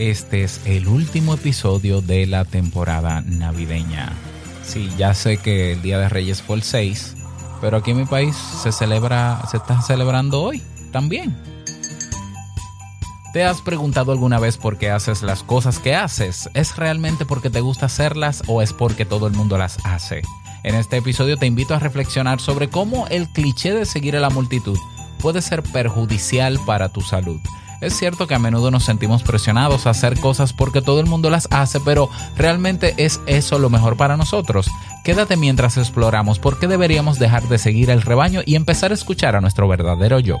este es el último episodio de la temporada navideña. Sí, ya sé que el Día de Reyes fue el 6, pero aquí en mi país se celebra, se está celebrando hoy también. ¿Te has preguntado alguna vez por qué haces las cosas que haces? ¿Es realmente porque te gusta hacerlas o es porque todo el mundo las hace? En este episodio te invito a reflexionar sobre cómo el cliché de seguir a la multitud puede ser perjudicial para tu salud. Es cierto que a menudo nos sentimos presionados a hacer cosas porque todo el mundo las hace, pero ¿realmente es eso lo mejor para nosotros? Quédate mientras exploramos por qué deberíamos dejar de seguir el rebaño y empezar a escuchar a nuestro verdadero yo.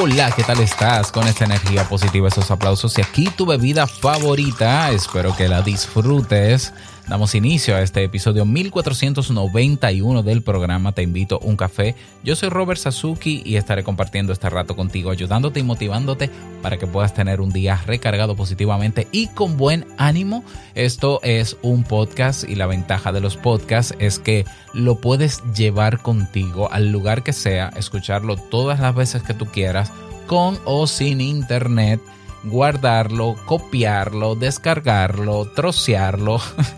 Hola, ¿qué tal estás? Con esta energía positiva, esos aplausos y aquí tu bebida favorita. Espero que la disfrutes. Damos inicio a este episodio 1491 del programa Te invito a un café. Yo soy Robert Sasuki y estaré compartiendo este rato contigo, ayudándote y motivándote para que puedas tener un día recargado positivamente y con buen ánimo. Esto es un podcast y la ventaja de los podcasts es que lo puedes llevar contigo al lugar que sea, escucharlo todas las veces que tú quieras, con o sin internet, guardarlo, copiarlo, descargarlo, trocearlo.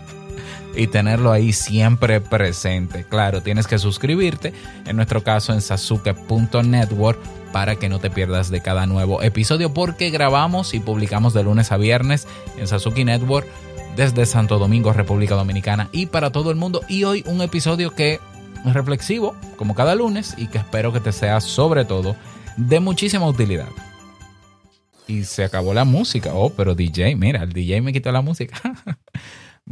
y tenerlo ahí siempre presente. Claro, tienes que suscribirte, en nuestro caso en sasuke.network, para que no te pierdas de cada nuevo episodio, porque grabamos y publicamos de lunes a viernes en Sasuke Network desde Santo Domingo, República Dominicana, y para todo el mundo. Y hoy un episodio que es reflexivo, como cada lunes, y que espero que te sea sobre todo de muchísima utilidad. Y se acabó la música. Oh, pero DJ, mira, el DJ me quitó la música.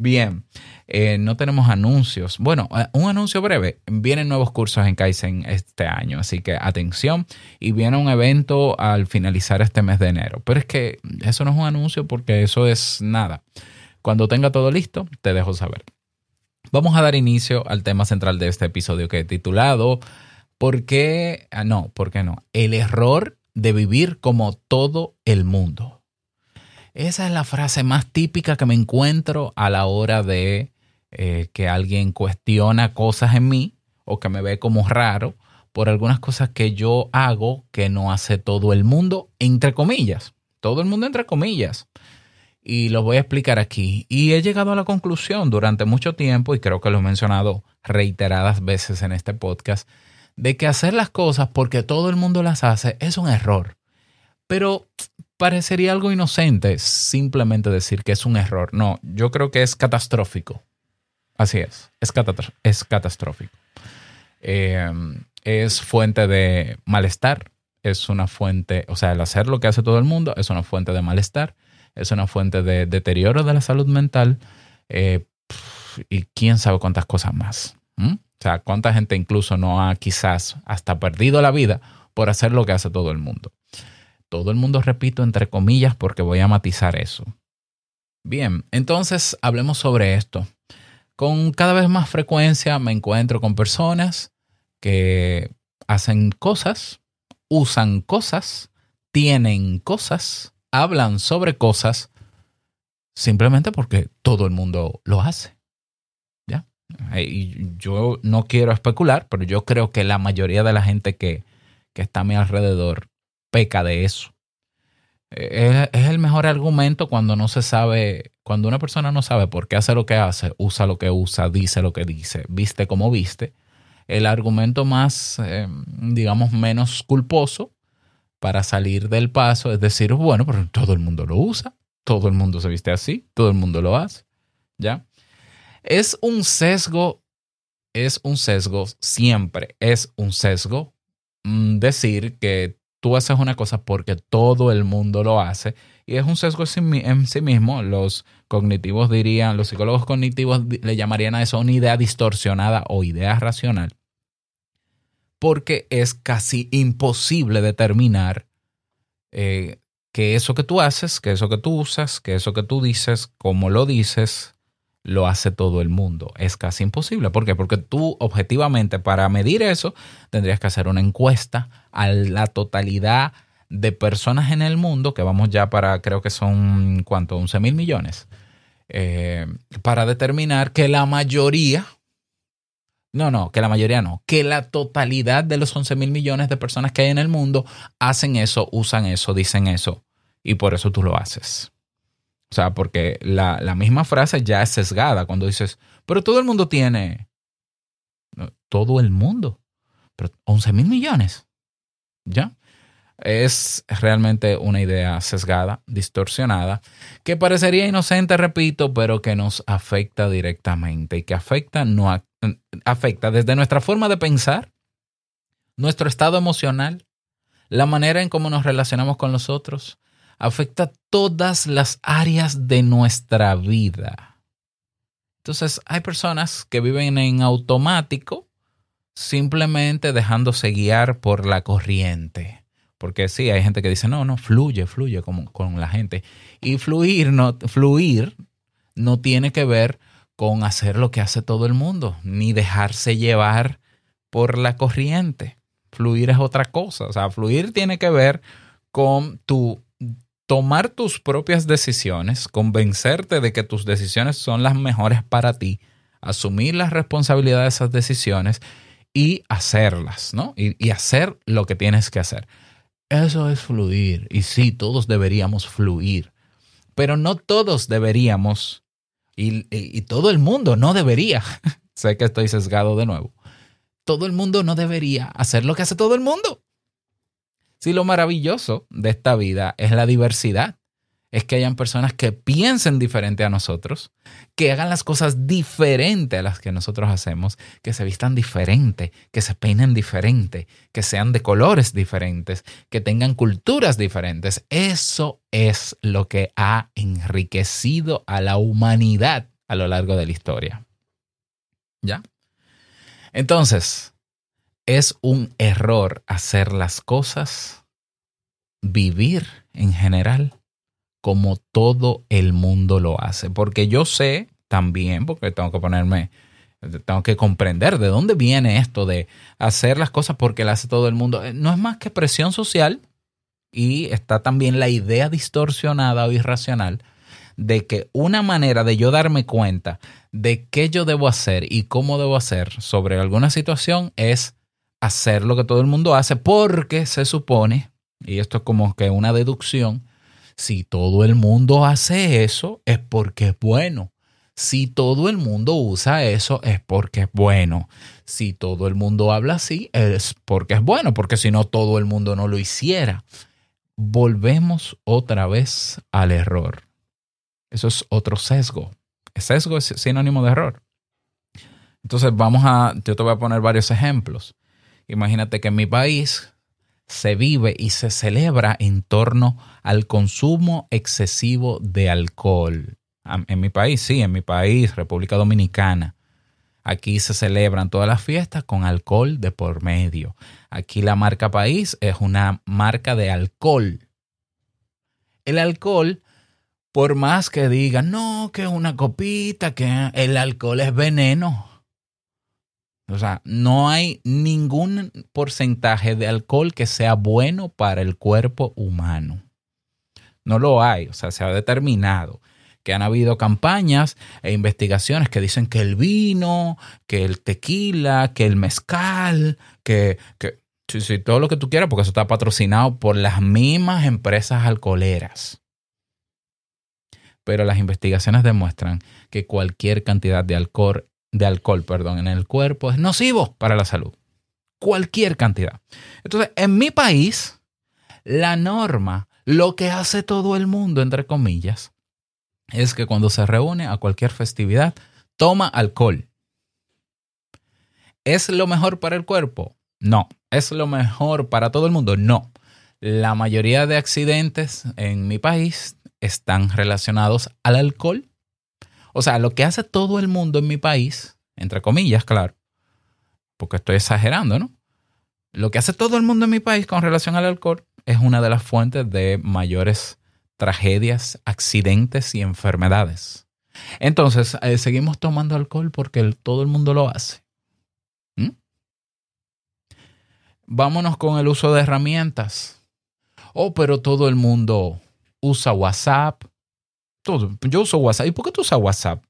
Bien, eh, no tenemos anuncios. Bueno, eh, un anuncio breve. Vienen nuevos cursos en Kaizen este año, así que atención. Y viene un evento al finalizar este mes de enero. Pero es que eso no es un anuncio porque eso es nada. Cuando tenga todo listo, te dejo saber. Vamos a dar inicio al tema central de este episodio que he titulado ¿Por qué? Ah, no, ¿por qué no? El error de vivir como todo el mundo. Esa es la frase más típica que me encuentro a la hora de eh, que alguien cuestiona cosas en mí o que me ve como raro por algunas cosas que yo hago que no hace todo el mundo, entre comillas. Todo el mundo entre comillas. Y lo voy a explicar aquí. Y he llegado a la conclusión durante mucho tiempo, y creo que lo he mencionado reiteradas veces en este podcast, de que hacer las cosas porque todo el mundo las hace es un error. Pero parecería algo inocente simplemente decir que es un error. No, yo creo que es catastrófico. Así es, es, es catastrófico. Eh, es fuente de malestar, es una fuente, o sea, el hacer lo que hace todo el mundo es una fuente de malestar, es una fuente de deterioro de la salud mental eh, y quién sabe cuántas cosas más. O sea, cuánta gente incluso no ha quizás hasta perdido la vida por hacer lo que hace todo el mundo. Todo el mundo repito entre comillas porque voy a matizar eso. Bien, entonces hablemos sobre esto. Con cada vez más frecuencia me encuentro con personas que hacen cosas, usan cosas, tienen cosas, hablan sobre cosas, simplemente porque todo el mundo lo hace. ¿Ya? Y yo no quiero especular, pero yo creo que la mayoría de la gente que, que está a mi alrededor peca de eso. Es, es, el mejor argumento cuando no se sabe, cuando una persona no sabe por qué hace lo que hace, usa lo que usa, dice lo que dice, viste como viste. El argumento más, eh, digamos, menos culposo para salir del paso es decir, bueno, pero todo el mundo lo usa. todo el mundo se viste así, todo el mundo lo hace, ¿ya? Es un sesgo, es un sesgo, siempre es un sesgo mm, decir que tú haces una cosa porque todo el mundo lo hace y es un sesgo en sí, mismo. Los cognitivos dirían, los psicólogos cognitivos le llamarían a eso una idea distorsionada o idea racional porque es casi imposible determinar eh, que eso que tú haces, que eso que tú usas, que eso que tú dices, como lo dices, lo hace todo el mundo. Es casi imposible. ¿Por qué? Porque tú objetivamente para medir eso tendrías que hacer una encuesta a la totalidad de personas en el mundo, que vamos ya para, creo que son, ¿cuánto? 11 mil millones, eh, para determinar que la mayoría, no, no, que la mayoría no, que la totalidad de los 11 mil millones de personas que hay en el mundo hacen eso, usan eso, dicen eso, y por eso tú lo haces. O sea, porque la, la misma frase ya es sesgada cuando dices, pero todo el mundo tiene, todo el mundo, pero 11 mil millones, ¿ya? Es realmente una idea sesgada, distorsionada, que parecería inocente, repito, pero que nos afecta directamente y que afecta, no afecta desde nuestra forma de pensar, nuestro estado emocional, la manera en cómo nos relacionamos con los otros, afecta todas las áreas de nuestra vida. Entonces, hay personas que viven en automático, simplemente dejándose guiar por la corriente. Porque sí, hay gente que dice, no, no, fluye, fluye con, con la gente. Y fluir no, fluir no tiene que ver con hacer lo que hace todo el mundo, ni dejarse llevar por la corriente. Fluir es otra cosa. O sea, fluir tiene que ver con tu tomar tus propias decisiones, convencerte de que tus decisiones son las mejores para ti, asumir la responsabilidad de esas decisiones y hacerlas, ¿no? Y, hacer lo que tienes que hacer. Eso es fluir. Y sí, todos deberíamos fluir. Pero no todos deberíamos, y todo el mundo no debería. sé que estoy sesgado de nuevo. Todo el mundo no debería hacer lo que hace todo el mundo. Si lo maravilloso de esta vida es la diversidad, es que hayan personas que piensen diferente a nosotros, que hagan las cosas diferente a las que nosotros hacemos, que se vistan diferente, que se peinen diferente, que sean de colores diferentes, que tengan culturas diferentes. Eso es lo que ha enriquecido a la humanidad a lo largo de la historia. ¿Ya? Entonces, es un error hacer las cosas, vivir en general, como todo el mundo lo hace. Porque yo sé también, porque tengo que ponerme, tengo que comprender de dónde viene esto de hacer las cosas porque las hace todo el mundo. Eh, No es más que presión social y está también la idea distorsionada o irracional de que una manera de yo darme cuenta de qué yo debo hacer y cómo debo hacer sobre alguna situación es hacer lo que todo el mundo hace porque se supone, y esto es como que una deducción, si todo el mundo hace eso es porque es bueno. Si todo el mundo usa eso es porque es bueno. Si todo el mundo habla así es porque es bueno, porque si no todo el mundo no lo hiciera. Volvemos otra vez al error. Eso es otro sesgo. El sesgo es sinónimo de error. Entonces vamos a, yo te voy a poner varios ejemplos. Imagínate que en mi país se vive y se celebra en torno al consumo excesivo de alcohol. En mi país, sí, en mi país, República Dominicana. Aquí se celebran todas las fiestas con alcohol de por medio. Aquí la marca país es una marca de alcohol. El alcohol, por más que digan, no, que una copita, que el alcohol es veneno. O sea, no hay ningún porcentaje de alcohol que sea bueno para el cuerpo humano. No lo hay, o sea, se ha determinado que han habido campañas e investigaciones que dicen que el vino, que el tequila, que el mezcal, que, que todo lo que tú quieras, porque eso está patrocinado por las mismas empresas alcoholeras. Pero las investigaciones demuestran que cualquier cantidad de alcohol, de alcohol perdón, en el cuerpo es nocivo para la salud. Cualquier cantidad. Entonces, en mi país, la norma, Lo que hace todo el mundo, entre comillas, es que cuando se reúne a cualquier festividad, toma alcohol. ¿Es lo mejor para el cuerpo? No. ¿Es lo mejor para todo el mundo? No. La mayoría de accidentes en mi país están relacionados al alcohol. O sea, lo que hace todo el mundo en mi país, entre comillas, claro, porque estoy exagerando, ¿no? Lo que hace todo el mundo en mi país con relación al alcohol es una de las fuentes de mayores tragedias, accidentes y enfermedades. Entonces, eh, seguimos tomando alcohol porque todo el mundo lo hace. ¿Mm? Vámonos con el uso de herramientas. Oh, pero todo el mundo usa WhatsApp. Yo uso WhatsApp. ¿Y por qué tú usas WhatsApp?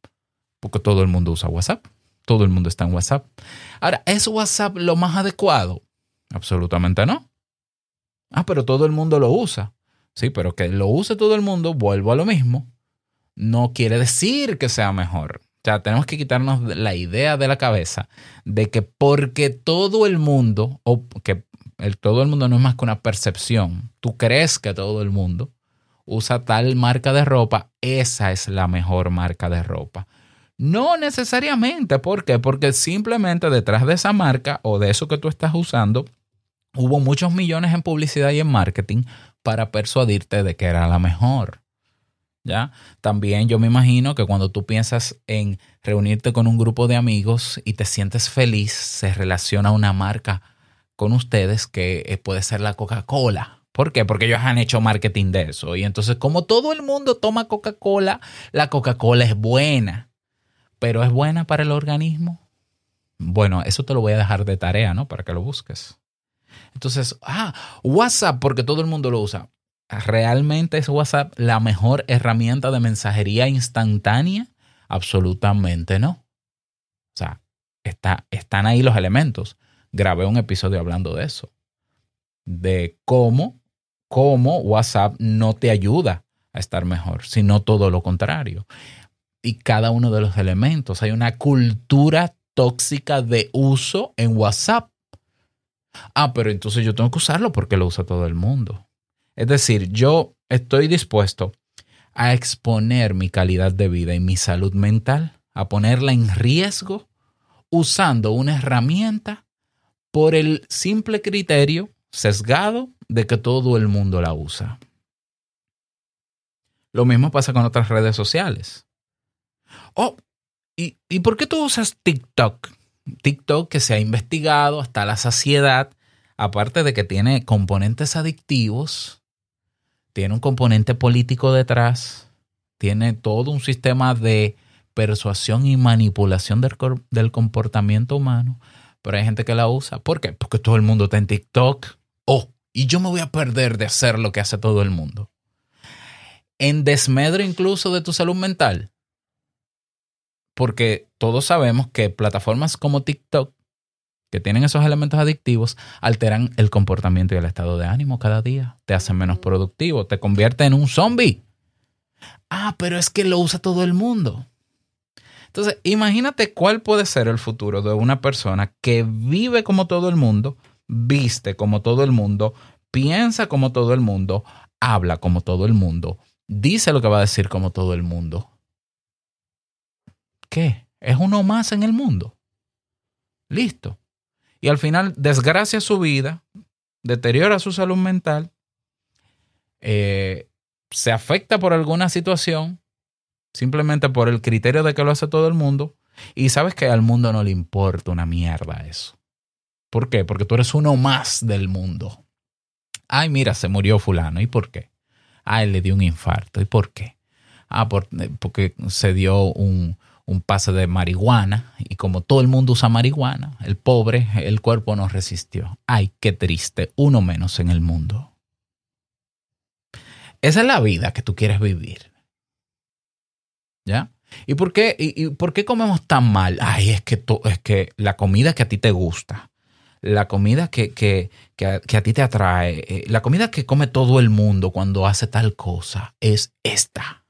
Porque todo el mundo usa WhatsApp. Todo el mundo está en WhatsApp. Ahora, ¿es WhatsApp lo más adecuado? Absolutamente no. Ah, pero todo el mundo lo usa. Sí, pero que lo use todo el mundo, vuelvo a lo mismo, no quiere decir que sea mejor. O sea, tenemos que quitarnos la idea de la cabeza de que porque todo el mundo, o que el, todo el mundo no es más que una percepción, tú crees que todo el mundo usa tal marca de ropa, esa es la mejor marca de ropa. No necesariamente, ¿por qué? Porque simplemente detrás de esa marca o de eso que tú estás usando, hubo muchos millones en publicidad y en marketing para persuadirte de que era la mejor. ¿Ya? También yo me imagino que cuando tú piensas en reunirte con un grupo de amigos y te sientes feliz, se relaciona una marca con ustedes que eh, puede ser la Coca-Cola. ¿Por qué? Porque ellos han hecho marketing de eso. Y entonces, como todo el mundo toma Coca-Cola, la Coca-Cola es buena. Pero ¿es buena para el organismo? Bueno, eso te lo voy a dejar de tarea, ¿no? Para que lo busques. Entonces, ah, WhatsApp, porque todo el mundo lo usa. ¿Realmente es WhatsApp la mejor herramienta de mensajería instantánea? Absolutamente no. O sea, está, están ahí los elementos. Grabé un episodio hablando de eso. De cómo, cómo WhatsApp no te ayuda a estar mejor, sino todo lo contrario. Y cada uno de los elementos. Hay una cultura tóxica de uso en WhatsApp. Ah, pero entonces yo tengo que usarlo porque lo usa todo el mundo. Es decir, yo estoy dispuesto a exponer mi calidad de vida y mi salud mental, a ponerla en riesgo usando una herramienta por el simple criterio sesgado de que todo el mundo la usa. Lo mismo pasa con otras redes sociales. Oh, ¿y, ¿y por qué tú usas TikTok? TikTok que se ha investigado hasta la saciedad, aparte de que tiene componentes adictivos, tiene un componente político detrás, tiene todo un sistema de persuasión y manipulación del, del comportamiento humano, pero hay gente que la usa. ¿Por qué? Porque todo el mundo está en TikTok. Y yo me voy a perder de hacer lo que hace todo el mundo. En desmedro incluso de tu salud mental porque todos sabemos que plataformas como TikTok, que tienen esos elementos adictivos, alteran el comportamiento y el estado de ánimo cada día, te hacen menos productivo, te convierte en un zombie. Ah, pero es que lo usa todo el mundo. Entonces, imagínate cuál puede ser el futuro de una persona que vive como todo el mundo, viste como todo el mundo, piensa como todo el mundo, habla como todo el mundo, dice lo que va a decir como todo el mundo. ¿Qué? Es uno más en el mundo. Listo. Y al final desgracia su vida, deteriora su salud mental, eh, se afecta por alguna situación, simplemente por el criterio de que lo hace todo el mundo, y sabes que al mundo no le importa una mierda eso. ¿Por qué? Porque tú eres uno más del mundo. Ay, mira, se murió fulano. ¿Y por qué? Ay, le dio un infarto. ¿Y por qué? Ah, por- porque se dio un, un pase de marihuana y como todo el mundo usa marihuana, el pobre, el cuerpo no resistió. Ay, qué triste, uno menos en el mundo. Esa es la vida que tú quieres vivir. ¿Ya? ¿Y por qué, y, por qué comemos tan mal? Ay, es que, es que la comida que a ti te gusta, la comida que, que, que, a, que a, ti te atrae, eh, la comida que come todo el mundo cuando hace tal cosa es esta.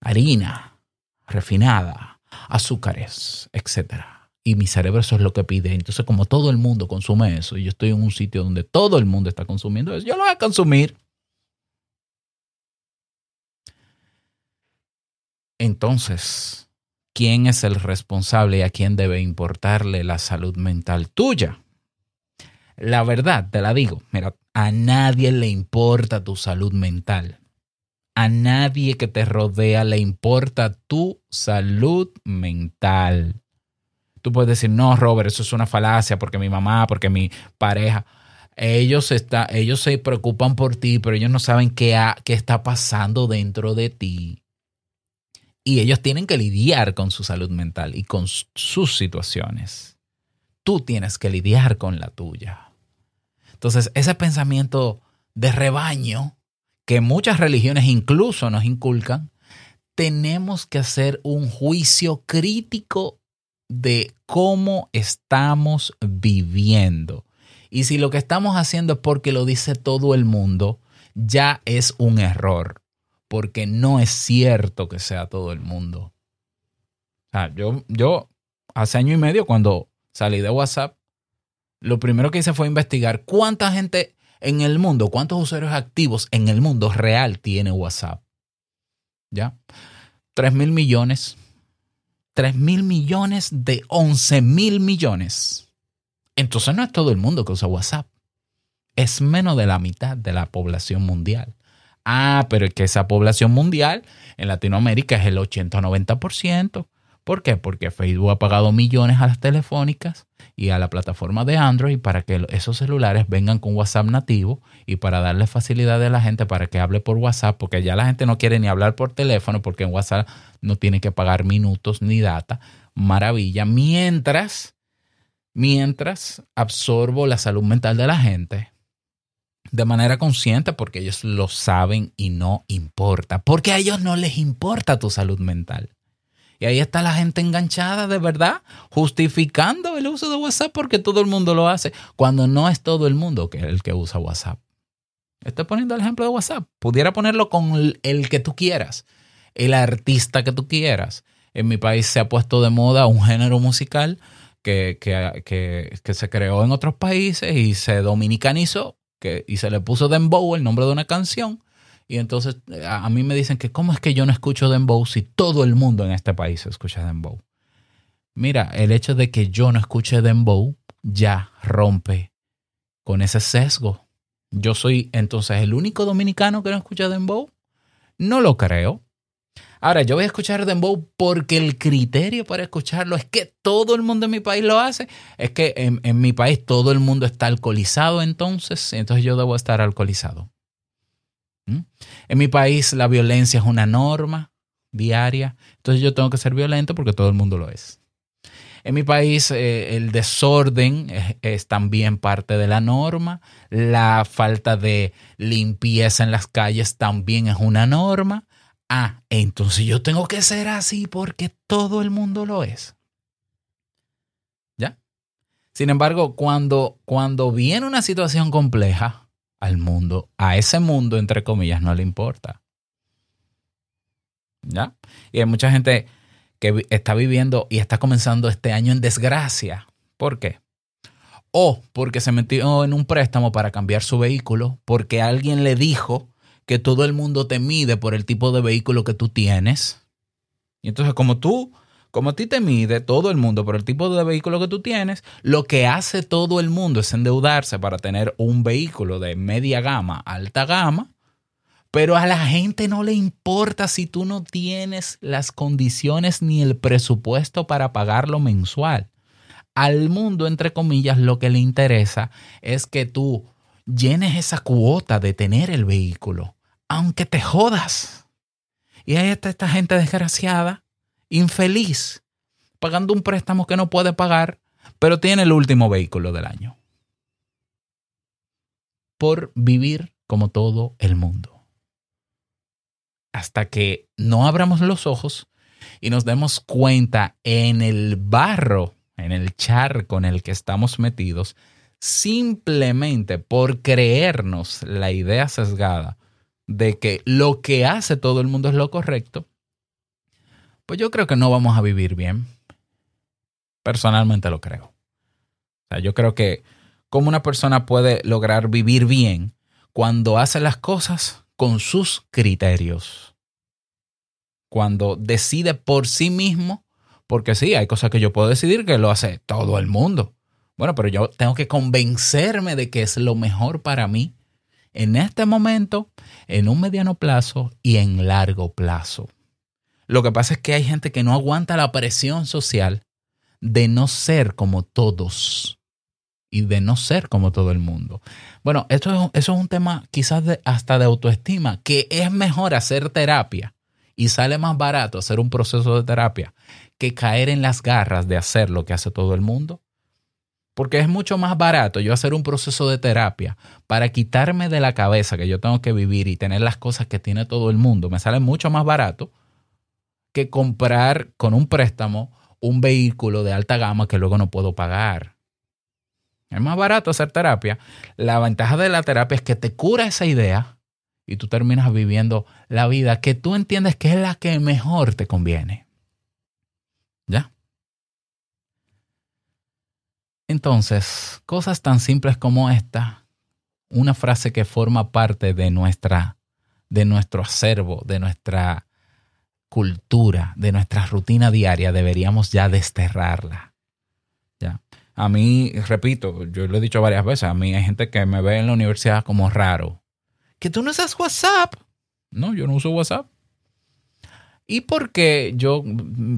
Harina, refinada, azúcares, etc. Y mi cerebro eso es lo que pide. Entonces, como todo el mundo consume eso, y yo estoy en un sitio donde todo el mundo está consumiendo eso, yo lo voy a consumir. Entonces, quién es el responsable y a quién debe importarle la salud mental tuya. La verdad, te la digo, mira, a nadie le importa tu salud mental. A nadie que te rodea le importa tu salud mental. Tú puedes decir, no, Robert, eso es una falacia porque mi mamá, porque mi pareja. Ellos, está, ellos se preocupan por ti, pero ellos no saben qué, qué está pasando dentro de ti. Y ellos tienen que lidiar con su salud mental y con sus situaciones. Tú tienes que lidiar con la tuya. Entonces, ese pensamiento de rebaño que muchas religiones incluso nos inculcan, tenemos que hacer un juicio crítico de cómo estamos viviendo. Y si lo que estamos haciendo es porque lo dice todo el mundo, ya es un error, porque no es cierto que sea todo el mundo. Yo, yo hace año y medio cuando salí de WhatsApp, lo primero que hice fue investigar cuánta gente en el mundo, cuántos usuarios activos en el mundo real tiene WhatsApp. ¿Ya? 3 mil millones. 3 mil millones de 11 mil millones. Entonces no es todo el mundo que usa WhatsApp. Es menos de la mitad de la población mundial. Ah, pero es que esa población mundial en Latinoamérica es el 80-90%. ¿Por qué? Porque Facebook ha pagado millones a las telefónicas y a la plataforma de Android para que esos celulares vengan con WhatsApp nativo y para darle facilidad a la gente para que hable por WhatsApp, porque ya la gente no quiere ni hablar por teléfono porque en WhatsApp no tiene que pagar minutos ni data. Maravilla. Mientras, mientras absorbo la salud mental de la gente de manera consciente porque ellos lo saben y no importa, porque a ellos no les importa tu salud mental. Y ahí está la gente enganchada de verdad, justificando el uso de WhatsApp porque todo el mundo lo hace, cuando no es todo el mundo que el que usa WhatsApp. Estoy poniendo el ejemplo de WhatsApp. Pudiera ponerlo con el, que tú quieras, el artista que tú quieras. En mi país se ha puesto de moda un género musical que, que, que, que se creó en otros países y se dominicanizó que, y se le puso Dembow, el nombre de una canción. Y entonces a, a, mí me dicen que cómo es que yo no escucho Dembow si todo el mundo en este país escucha Dembow. Mira, el hecho de que yo no escuche Dembow ya rompe con ese sesgo. Yo soy entonces el único dominicano que no escucha Dembow. No lo creo. Ahora, yo voy a escuchar Dembow porque el criterio para escucharlo es que todo el mundo en mi país lo hace. Es que en, en mi país todo el mundo está alcoholizado entonces, entonces yo debo estar alcoholizado. ¿Mm? En mi país la violencia es una norma diaria, entonces yo tengo que ser violento porque todo el mundo lo es. En mi país eh, el desorden es, es, también parte de la norma, la falta de limpieza en las calles también es una norma. Ah, entonces yo tengo que ser así porque todo el mundo lo es. ¿Ya? Sin embargo, cuando, cuando viene una situación compleja, al mundo, a ese mundo, entre comillas, no le importa. ¿Ya? Y hay mucha gente que está viviendo y está comenzando este año en desgracia. ¿Por qué? O porque se metió en un préstamo para cambiar su vehículo, porque alguien le dijo que todo el mundo te mide por el tipo de vehículo que tú tienes. Y entonces, como tú, como a ti te mide todo el mundo por el tipo de vehículo que tú tienes, lo que hace todo el mundo es endeudarse para tener un vehículo de media gama, alta gama, pero a la gente no le importa si tú no tienes las condiciones ni el presupuesto para pagarlo mensual. Al mundo, entre comillas, lo que le interesa es que tú llenes esa cuota de tener el vehículo, aunque te jodas. Y ahí está esta gente desgraciada, infeliz, pagando un préstamo que no puede pagar, pero tiene el último vehículo del año. Por vivir como todo el mundo hasta que no abramos los ojos y nos demos cuenta en el barro, en el charco en el que estamos metidos, simplemente por creernos la idea sesgada de que lo que hace todo el mundo es lo correcto, pues yo creo que no vamos a vivir bien. Personalmente lo creo. O sea, yo creo que como una persona puede lograr vivir bien cuando hace las cosas con sus criterios. cuando decide por sí mismo, porque sí, hay cosas que yo puedo decidir que lo hace todo el mundo. Bueno, pero yo tengo que convencerme de que es lo mejor para mí en este momento, en un mediano plazo y en largo plazo. Lo que pasa es que hay gente que no aguanta la presión social de no ser como todos y de no ser como todo el mundo. Bueno, esto es, eso es un tema quizás de, hasta de autoestima, que es mejor hacer terapia y sale más barato hacer un proceso de terapia que caer en las garras de hacer lo que hace todo el mundo. Porque es mucho más barato yo hacer un proceso de terapia para quitarme de la cabeza que yo tengo que vivir y tener las cosas que tiene todo el mundo. Me sale mucho más barato que comprar con un préstamo un vehículo de alta gama que luego no puedo pagar. Es más barato hacer terapia. La ventaja de la terapia es que te cura esa idea y tú terminas viviendo la vida que tú entiendes que es la que mejor te conviene. ¿Ya? Entonces, cosas tan simples como esta, una frase que forma parte de nuestra de nuestro acervo, de nuestra cultura, de nuestra rutina diaria, deberíamos ya desterrarla. ¿Ya? A mí, repito, yo lo he dicho varias veces, a mí hay gente que me ve en la universidad como raro. Que tú no usas WhatsApp. No, yo no uso WhatsApp. ¿Y por qué yo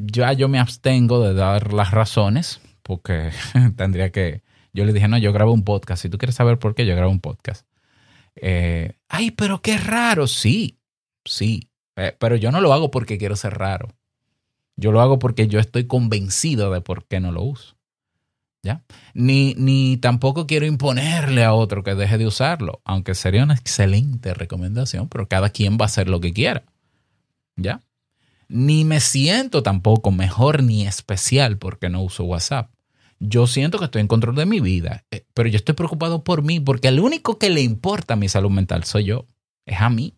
ya yo me abstengo de dar las razones? Porque tendría que. Yo le dije, no, yo grabo un podcast. Si tú quieres saber por qué, yo grabo un podcast. Eh, Ay, pero qué raro. Sí, sí. Eh, pero yo no lo hago porque quiero ser raro. Yo lo hago porque yo estoy convencido de por qué no lo uso. ¿Ya? Ni, ni tampoco quiero imponerle a otro que deje de usarlo, aunque sería una excelente recomendación, pero cada quien va a hacer lo que quiera. ¿Ya? Ni me siento tampoco mejor ni especial porque no uso WhatsApp. Yo siento que estoy en control de mi vida, eh, pero yo estoy preocupado por mí porque el único que le importa mi salud mental soy yo, es a mí.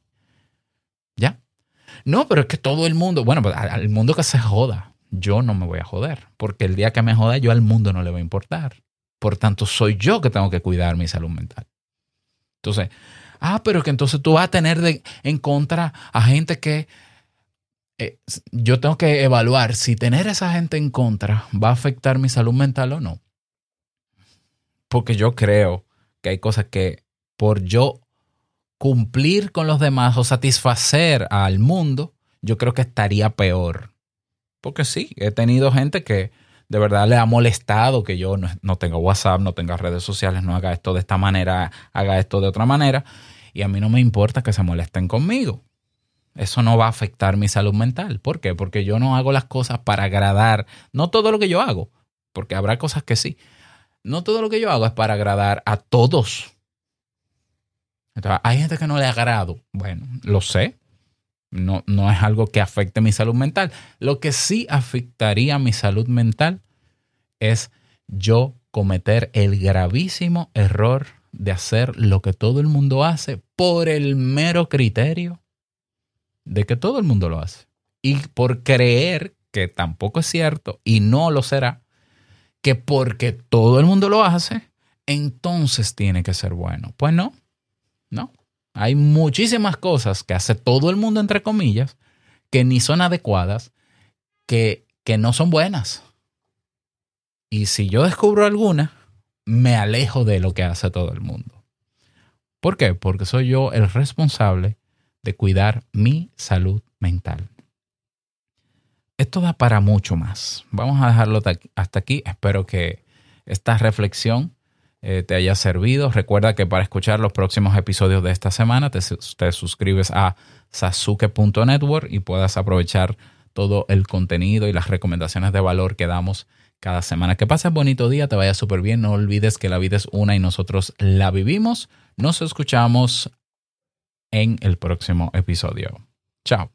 No, pero es que todo el mundo, bueno, pues, al mundo que se joda, yo no me voy a joder, porque el día que me joda yo al mundo no le va a importar. Por tanto, soy yo que tengo que cuidar mi salud mental. Entonces, ah, pero que entonces tú vas a tener en contra a gente que eh, yo tengo que evaluar si tener esa gente en contra va a afectar mi salud mental o no. Porque yo creo que hay cosas que por yo cumplir con los demás o satisfacer al mundo, yo creo que estaría peor. Porque sí, he tenido gente que de verdad le ha molestado que yo no, no tenga WhatsApp, no tenga redes sociales, no haga esto de esta manera, haga esto de otra manera. Y a mí no me importa que se molesten conmigo. Eso no va a afectar mi salud mental. ¿Por qué? Porque yo no hago las cosas para agradar, no todo lo que yo hago, porque habrá cosas que sí. No todo lo que yo hago es para agradar a todos. Hay gente que no le agrado. Bueno, lo sé. No, no es algo que afecte mi salud mental. Lo que sí afectaría mi salud mental es yo cometer el gravísimo error de hacer lo que todo el mundo hace por el mero criterio de que todo el mundo lo hace. Y por creer que tampoco es cierto y no lo será, que porque todo el mundo lo hace, entonces tiene que ser bueno. Pues no. Hay muchísimas cosas que hace todo el mundo, entre comillas, que ni son adecuadas, que, que no son buenas. Y si yo descubro alguna, me alejo de lo que hace todo el mundo. ¿Por qué? Porque soy yo el responsable de cuidar mi salud mental. Esto da para mucho más. Vamos a dejarlo hasta aquí. Espero que esta reflexión eh, te haya servido. Recuerda que para escuchar los próximos episodios de esta semana te, te suscribes a sasuke.network y puedas aprovechar todo el contenido y las recomendaciones de valor que damos cada semana. Que pases bonito día, te vaya súper bien. No olvides que la vida es una y nosotros la vivimos. Nos escuchamos en el próximo episodio. Chao.